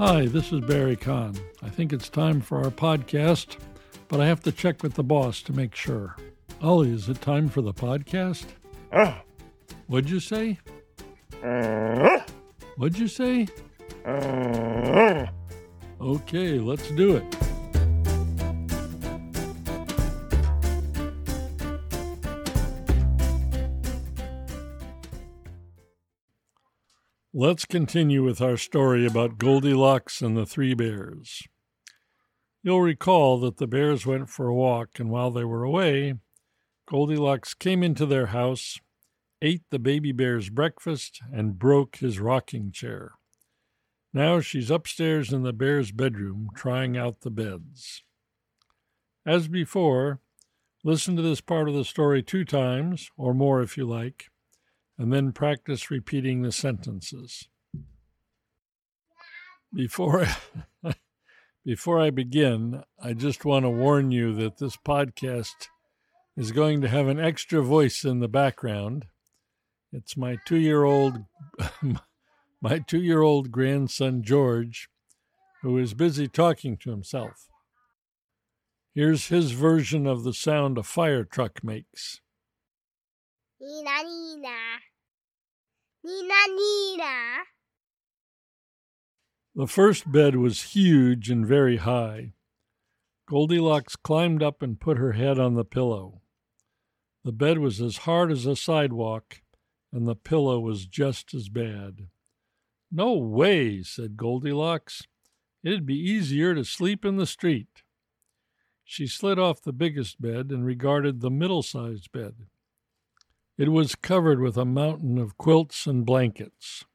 Hi, this is Barry Kahn. I think it's time for our podcast, but I have to check with the boss to make sure. Ollie, is it time for the podcast? Ah. What'd you say? Ah. What'd you say? Ah. Okay, let's do it. Let's continue with our story about Goldilocks and the Three Bears. You'll recall that the bears went for a walk, and while they were away, Goldilocks came into their house, ate the baby bear's breakfast, and broke his rocking chair. Now she's upstairs in the bear's bedroom trying out the beds. As before, listen to this part of the story two times, or more if you like, and then practice repeating the sentences. Before before I begin, I just want to warn you that this podcast is going to have an extra voice in the background. It's my two year old my two year old grandson George, who is busy talking to himself. Here's his version of the sound a fire truck makes. The first bed was huge and very high. Goldilocks climbed up and put her head on the pillow. The bed was as hard as a sidewalk, and the pillow was just as bad. No way, said Goldilocks. It'd be easier to sleep in the street. She slid off the biggest bed and regarded the middle sized bed. It was covered with a mountain of quilts and blankets.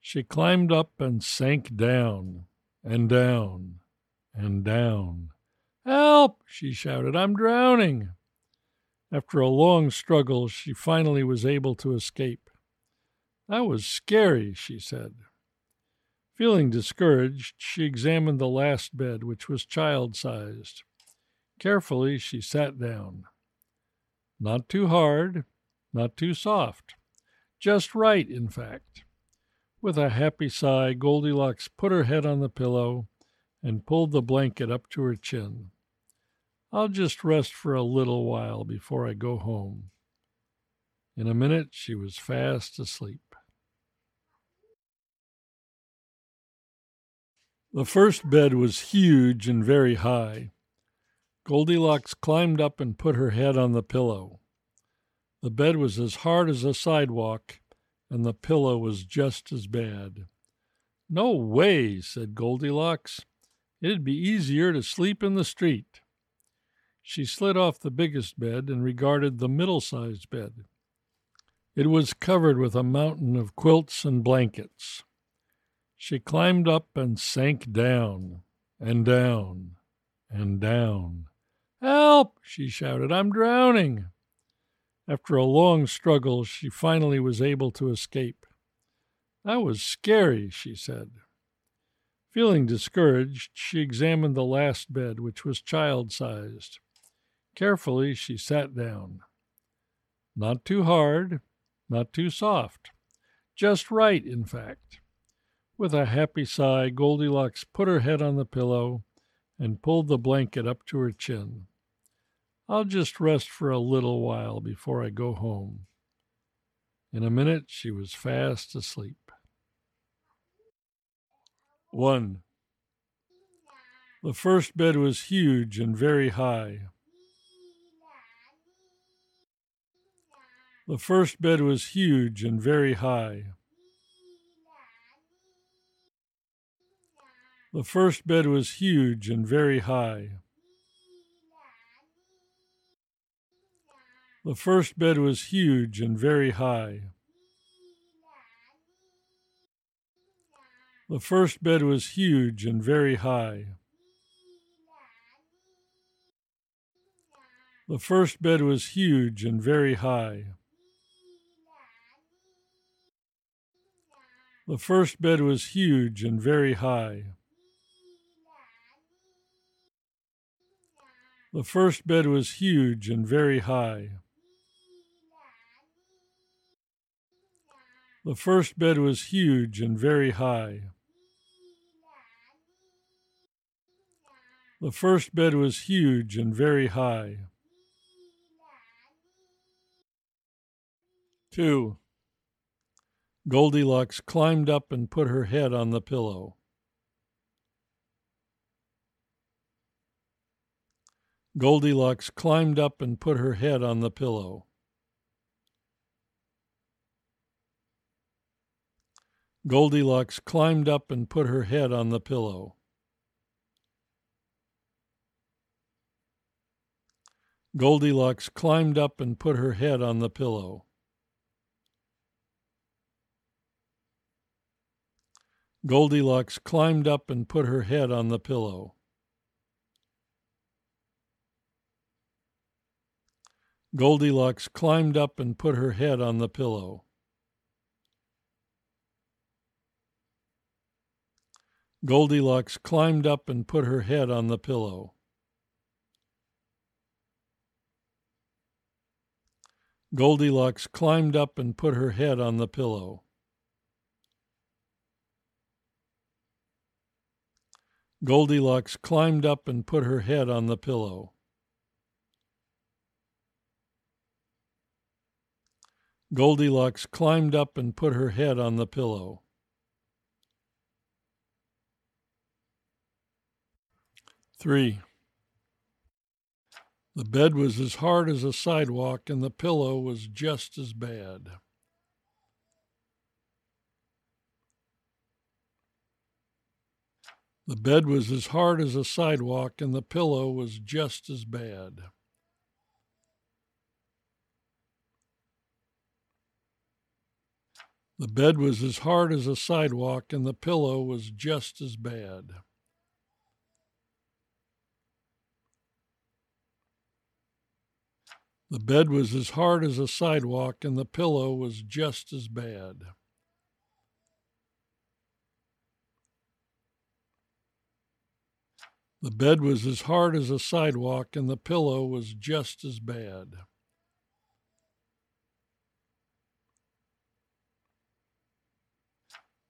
She climbed up and sank down and down and down. Help! she shouted. I'm drowning. After a long struggle, she finally was able to escape. That was scary, she said. Feeling discouraged, she examined the last bed, which was child sized. Carefully, she sat down. Not too hard, not too soft. Just right, in fact. With a happy sigh, Goldilocks put her head on the pillow and pulled the blanket up to her chin. I'll just rest for a little while before I go home. In a minute, she was fast asleep. The first bed was huge and very high. Goldilocks climbed up and put her head on the pillow. The bed was as hard as a sidewalk, and the pillow was just as bad. No way, said Goldilocks. It'd be easier to sleep in the street. She slid off the biggest bed and regarded the middle sized bed. It was covered with a mountain of quilts and blankets. She climbed up and sank down and down and down. Help! she shouted. I'm drowning. After a long struggle, she finally was able to escape. That was scary, she said. Feeling discouraged, she examined the last bed, which was child sized. Carefully, she sat down. Not too hard, not too soft. Just right, in fact. With a happy sigh, Goldilocks put her head on the pillow and pulled the blanket up to her chin. I'll just rest for a little while before I go home. In a minute, she was fast asleep. 1. The first bed was huge and very high. The first bed was huge and very high. The first bed was huge and very high. The first bed was huge and very high. The first bed was huge and very high. The first bed was huge and very high. The first bed was huge and very high. The first bed was huge and very high. The first bed was huge and very high. The first bed was huge and very high. 2. Goldilocks climbed up and put her head on the pillow. Goldilocks climbed up and put her head on the pillow. Goldilocks climbed up and put her head on the pillow. Goldilocks climbed up and put her head on the pillow. Goldilocks climbed up and put her head on the pillow. Goldilocks climbed up and put her head on the pillow. Goldilocks climbed up and put her head on the pillow. Goldilocks climbed up and put her head on the pillow. Goldilocks climbed up and put her head on the pillow. Goldilocks climbed up and put her head on the pillow. Three. The bed was as hard as a sidewalk, and the pillow was just as bad. The bed was as hard as a sidewalk, and the pillow was just as bad. The bed was as hard as a sidewalk, and the pillow was just as bad. The bed was as hard as a sidewalk, and the pillow was just as bad. The bed was as hard as a sidewalk, and the pillow was just as bad.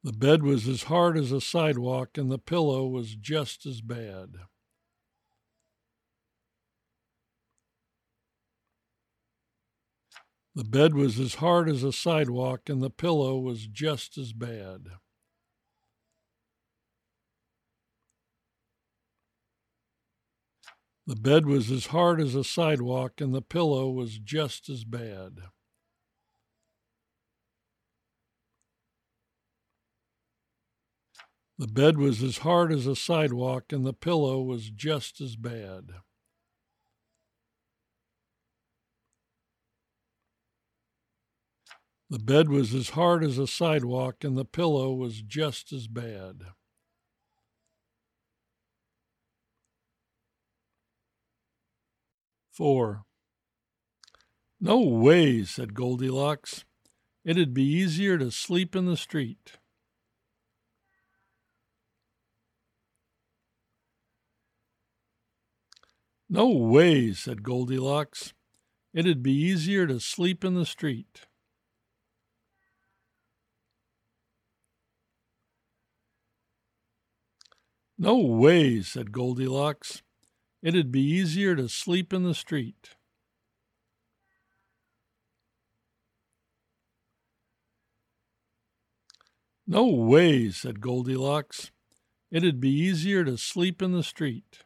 The bed was as hard as a sidewalk, and the pillow was just as bad. The bed was as hard as a sidewalk, and the pillow was just as bad. The bed was as hard as a sidewalk, and the pillow was just as bad. The bed was as hard as a sidewalk, and the pillow was just as bad. The bed was as hard as a sidewalk, and the pillow was just as bad. Four. No way, said Goldilocks. It'd be easier to sleep in the street. No way, said Goldilocks. It'd be easier to sleep in the street. No way, said Goldilocks. It'd be easier to sleep in the street. No way, said Goldilocks. It'd be easier to sleep in the street.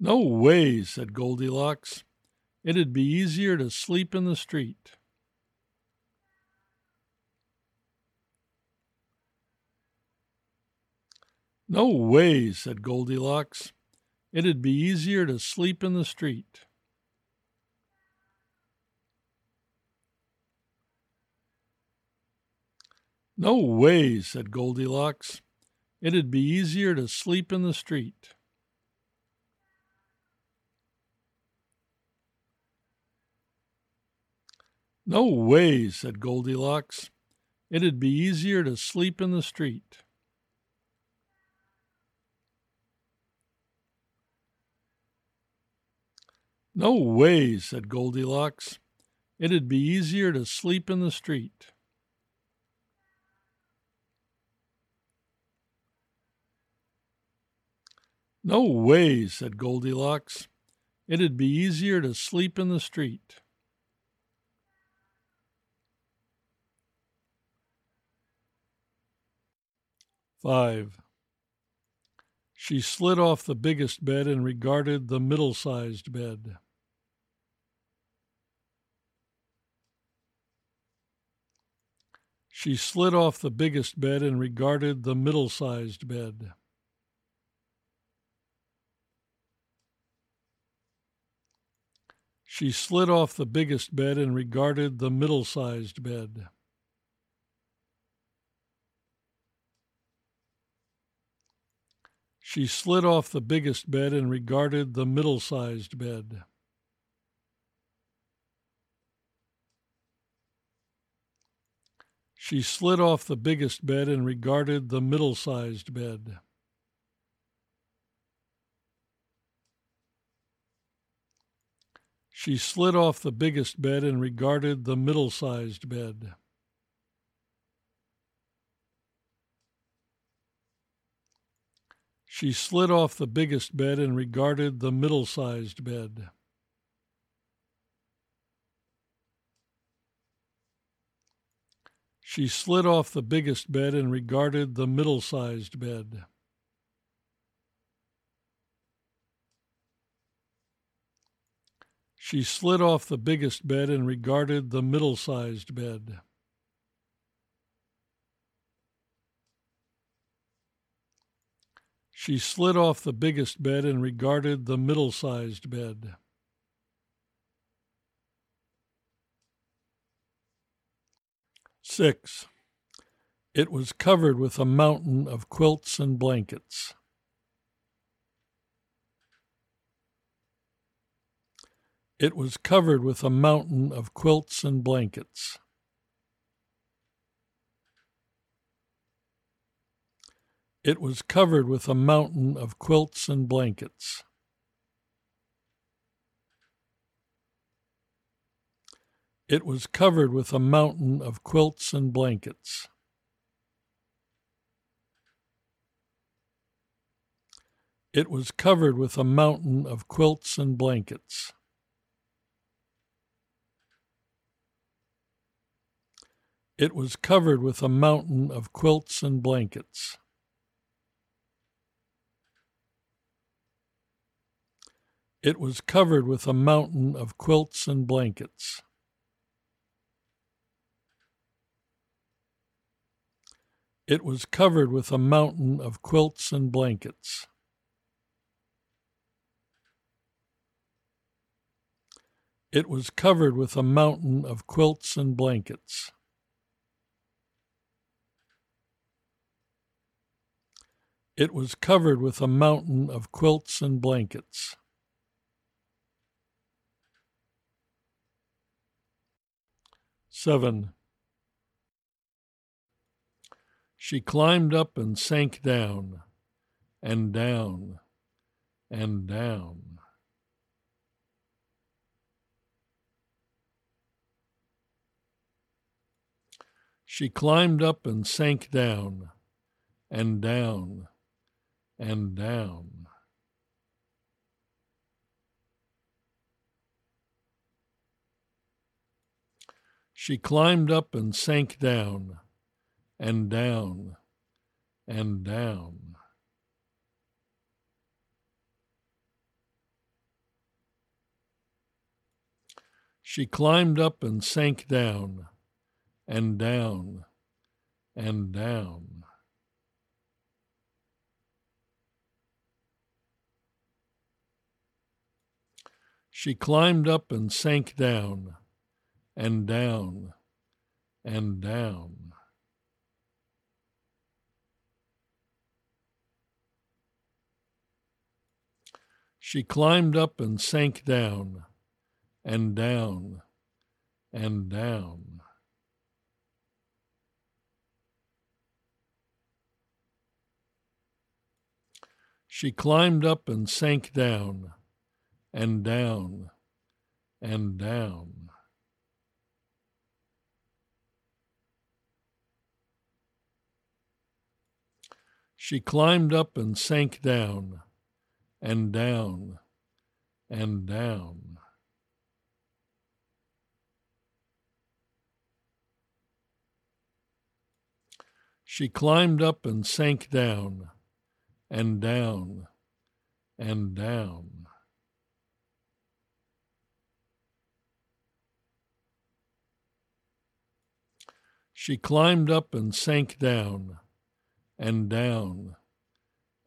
No way, said Goldilocks. It'd be easier to sleep in the street. No way, said Goldilocks. It'd be easier to sleep in the street. No way, said Goldilocks. It'd be easier to sleep in the street. No way, said Goldilocks. It'd be easier to sleep in the street. No way, said Goldilocks. It'd be easier to sleep in the street. No way, said Goldilocks. It'd be easier to sleep in the street. Five. She slid off the biggest bed and regarded the middle sized bed. She slid off the biggest bed and regarded the middle sized bed. She slid off the biggest bed and regarded the middle sized bed. She slid off the biggest bed and regarded the middle sized bed. She slid off the biggest bed and regarded the middle sized bed. She slid off the biggest bed and regarded the middle sized bed. She slid off the biggest bed and regarded the middle sized bed. She slid off the biggest bed and regarded the middle sized bed. She slid off the biggest bed and regarded the middle sized bed. She slid off the biggest bed and regarded the middle sized bed. Six. It was covered with a mountain of quilts and blankets. It was covered with a mountain of quilts and blankets. It was covered with a mountain of quilts and blankets. It was covered with a mountain of quilts and blankets. It was covered with a mountain of quilts and blankets. It was covered with a mountain of quilts and blankets. It was covered with a mountain of quilts and blankets. It was covered with a mountain of quilts and blankets. It was covered with a mountain of quilts and blankets. It was covered with a mountain of quilts and blankets. Seven. She climbed up and sank down, and down, and down. She climbed up and sank down, and down, and down. She climbed up and sank down, and down, and down. She climbed up and sank down, and down, and down. She climbed up and sank down, and down, and down. She climbed up and sank down, and down, and down. She climbed up and sank down, and down, and down. She climbed up and sank down, and down and down. She climbed up and sank down and down and down. She climbed up and sank down and down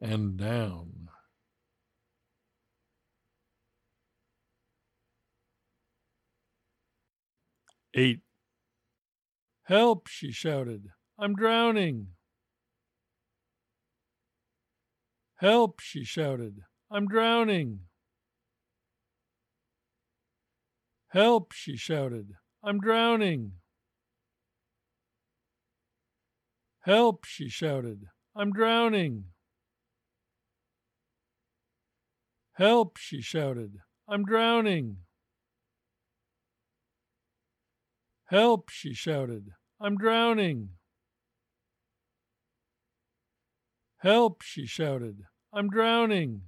and down. Eight. Help, she shouted. I'm drowning. Help, she shouted. I'm drowning. Help, she shouted. I'm drowning. Help, she shouted. I'm drowning. Help, she shouted. I'm drowning. Help, she shouted. I'm drowning. Help, she shouted. I'm drowning.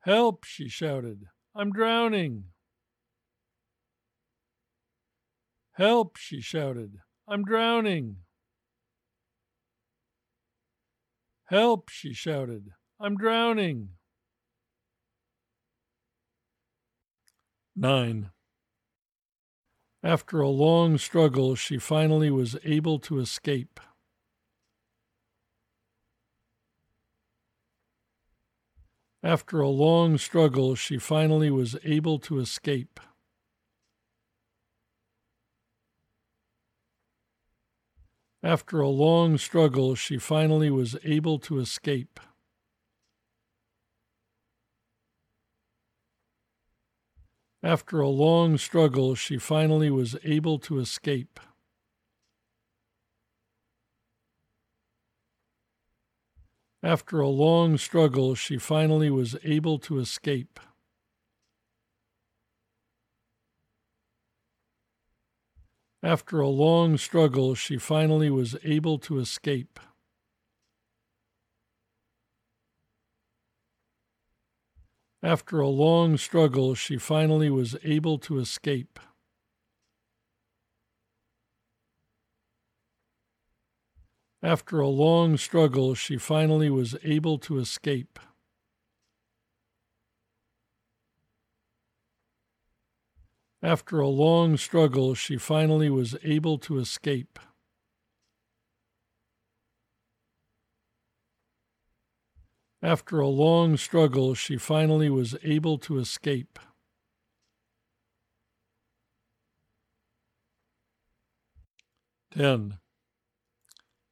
Help, she shouted. I'm drowning. Help, she shouted. I'm drowning. Help, she shouted. I'm drowning. 9. After a long struggle, she finally was able to escape. After a long struggle, she finally was able to escape. After a long struggle, she finally was able to escape. After a long struggle, she finally was able to escape. After a long struggle, she finally was able to escape. After a long struggle, she finally was able to escape. After a long struggle, she finally was able to escape. After a long struggle, she finally was able to escape. After a long struggle, she finally was able to escape. After a long struggle, she finally was able to escape. Ten.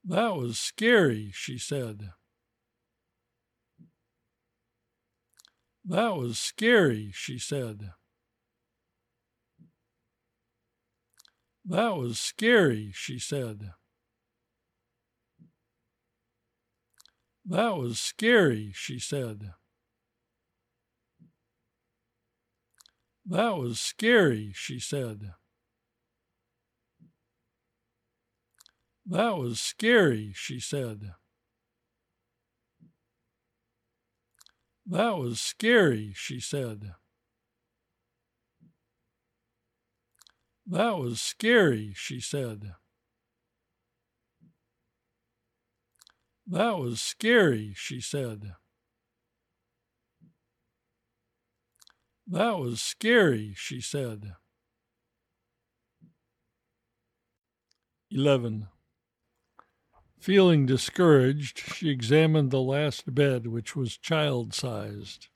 That was scary, she said. That was scary, she said. That was scary, she said. That was scary, she said. That was scary, she said. That was scary, she said. That was scary, she said. That was scary, she said. That was scary, she said. That was scary, she said. 11. Feeling discouraged, she examined the last bed, which was child sized.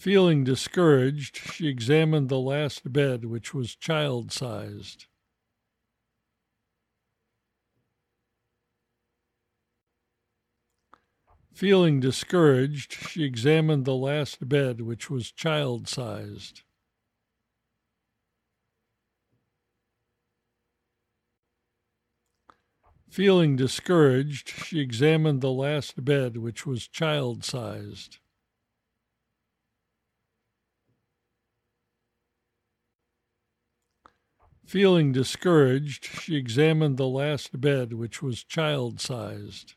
Feeling discouraged, she examined the last bed, which was child sized. Feeling discouraged, she examined the last bed, which was child sized. Feeling discouraged, she examined the last bed, which was child sized. Feeling discouraged, she examined the last bed, which was child sized.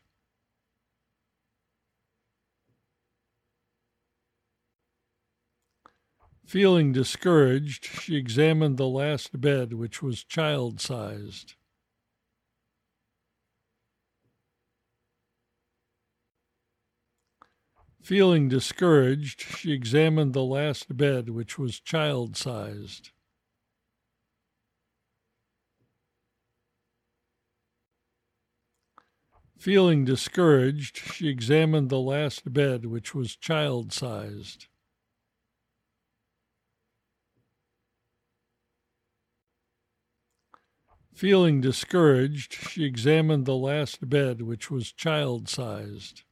Feeling discouraged, she examined the last bed, which was child sized. Feeling discouraged, she examined the last bed, which was child sized. Feeling discouraged, she examined the last bed, which was child sized. Feeling discouraged, she examined the last bed, which was child sized.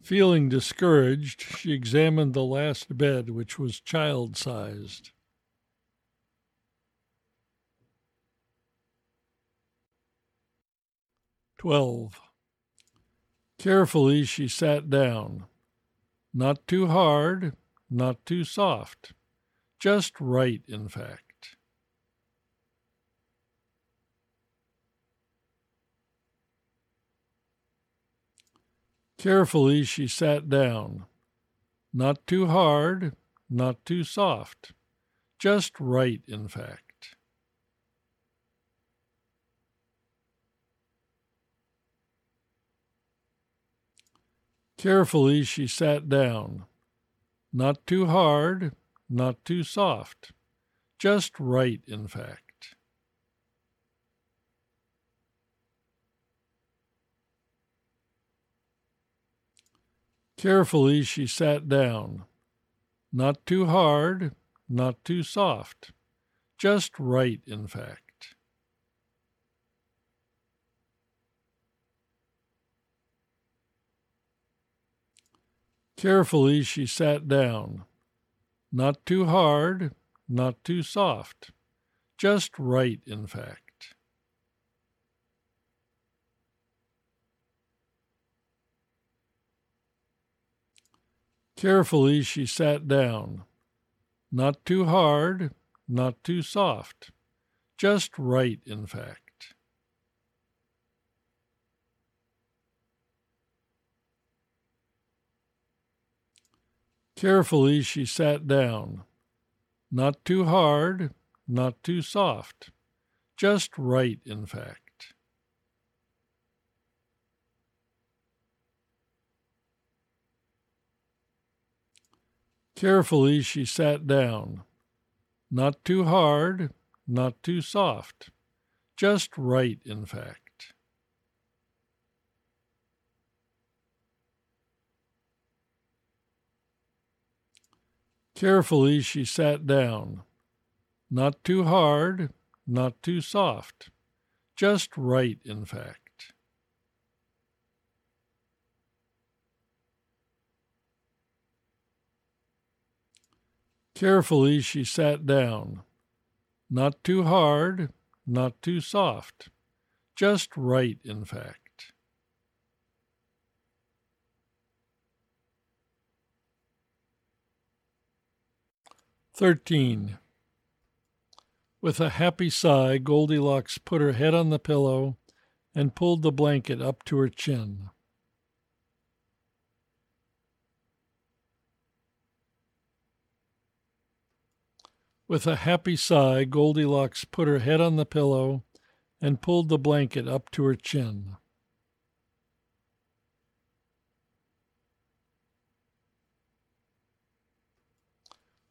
Feeling discouraged, she examined the last bed, which was child sized. Twelve. Carefully she sat down. Not too hard, not too soft. Just right, in fact. Carefully she sat down. Not too hard, not too soft. Just right, in fact. Carefully she sat down. Not too hard, not too soft. Just right, in fact. Carefully she sat down. Not too hard, not too soft. Just right, in fact. Carefully she sat down. Not too hard, not too soft. Just right, in fact. Carefully she sat down. Not too hard, not too soft. Just right, in fact. Carefully she sat down. Not too hard, not too soft. Just right, in fact. Carefully she sat down. Not too hard, not too soft. Just right, in fact. Carefully she sat down. Not too hard, not too soft. Just right, in fact. Carefully she sat down. Not too hard, not too soft. Just right, in fact. Thirteen. With a happy sigh, Goldilocks put her head on the pillow and pulled the blanket up to her chin. With a happy sigh, Goldilocks put her head on the pillow and pulled the blanket up to her chin.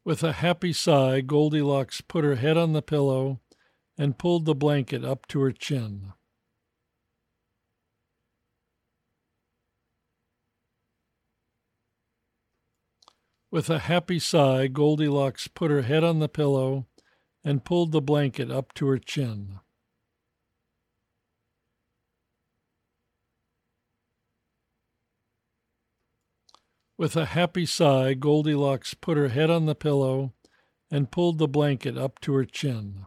With a happy sigh, Goldilocks put her head on the pillow and pulled the blanket up to her chin. With a happy sigh, Goldilocks put her head on the pillow and pulled the blanket up to her chin. With a happy sigh, Goldilocks put her head on the pillow and pulled the blanket up to her chin.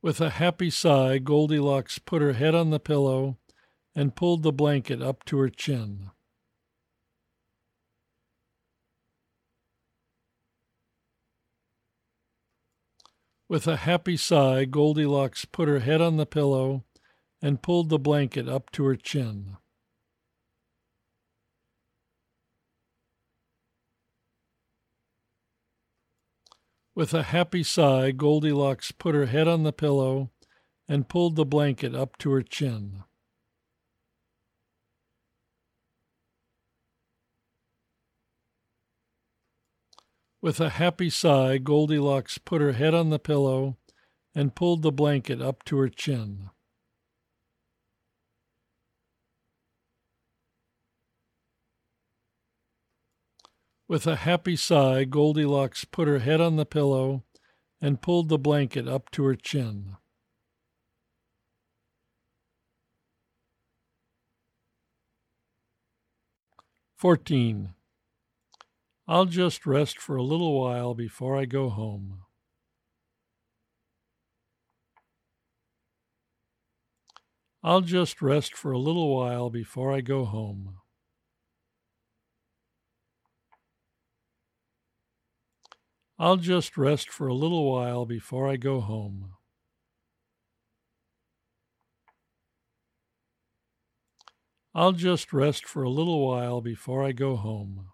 With a happy sigh, Goldilocks put her head on the pillow and pulled the blanket up to her chin. With a happy sigh, Goldilocks put her head on the pillow and pulled the blanket up to her chin. With a happy sigh, Goldilocks put her head on the pillow and pulled the blanket up to her chin. With a happy sigh, Goldilocks put her head on the pillow and pulled the blanket up to her chin. With a happy sigh, Goldilocks put her head on the pillow and pulled the blanket up to her chin. Fourteen. I'll just rest for a little while before I go home. I'll just rest for a little while before I go home. I'll just rest for a little while before I go home. I'll just rest for a little while before I go home.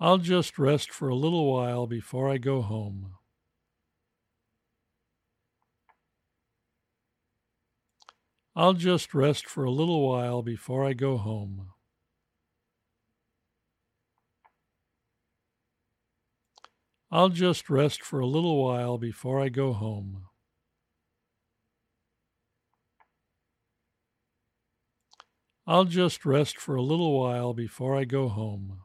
I'll just rest for a little while before I go home. I'll just rest for a little while before I go home. I'll just rest for a little while before I go home. I'll just rest for a little while before I go home.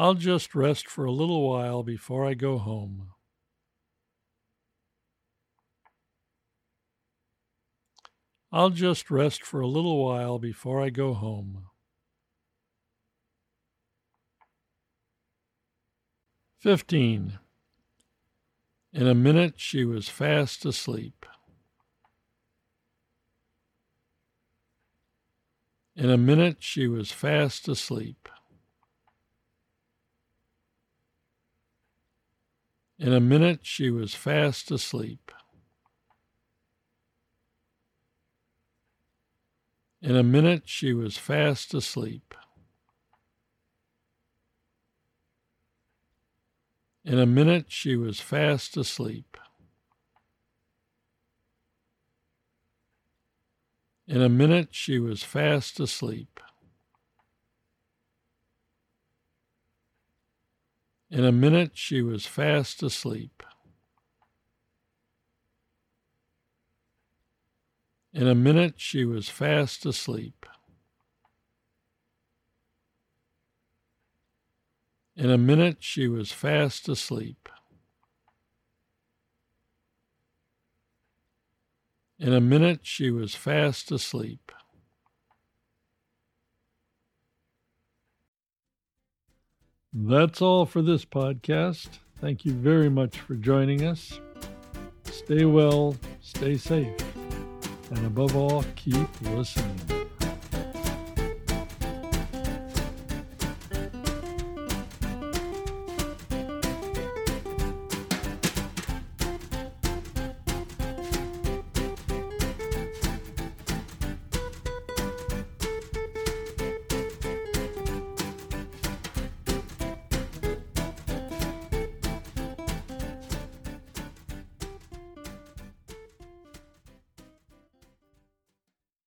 I'll just rest for a little while before I go home. I'll just rest for a little while before I go home. 15. In a minute she was fast asleep. In a minute she was fast asleep. In a minute she was fast asleep. In a minute she was fast asleep. In a minute she was fast asleep. In a minute she was fast asleep. In a minute she was fast asleep. In a minute she was fast asleep. In a minute she was fast asleep. In a minute she was fast asleep. That's all for this podcast. Thank you very much for joining us. Stay well, stay safe, and above all, keep listening.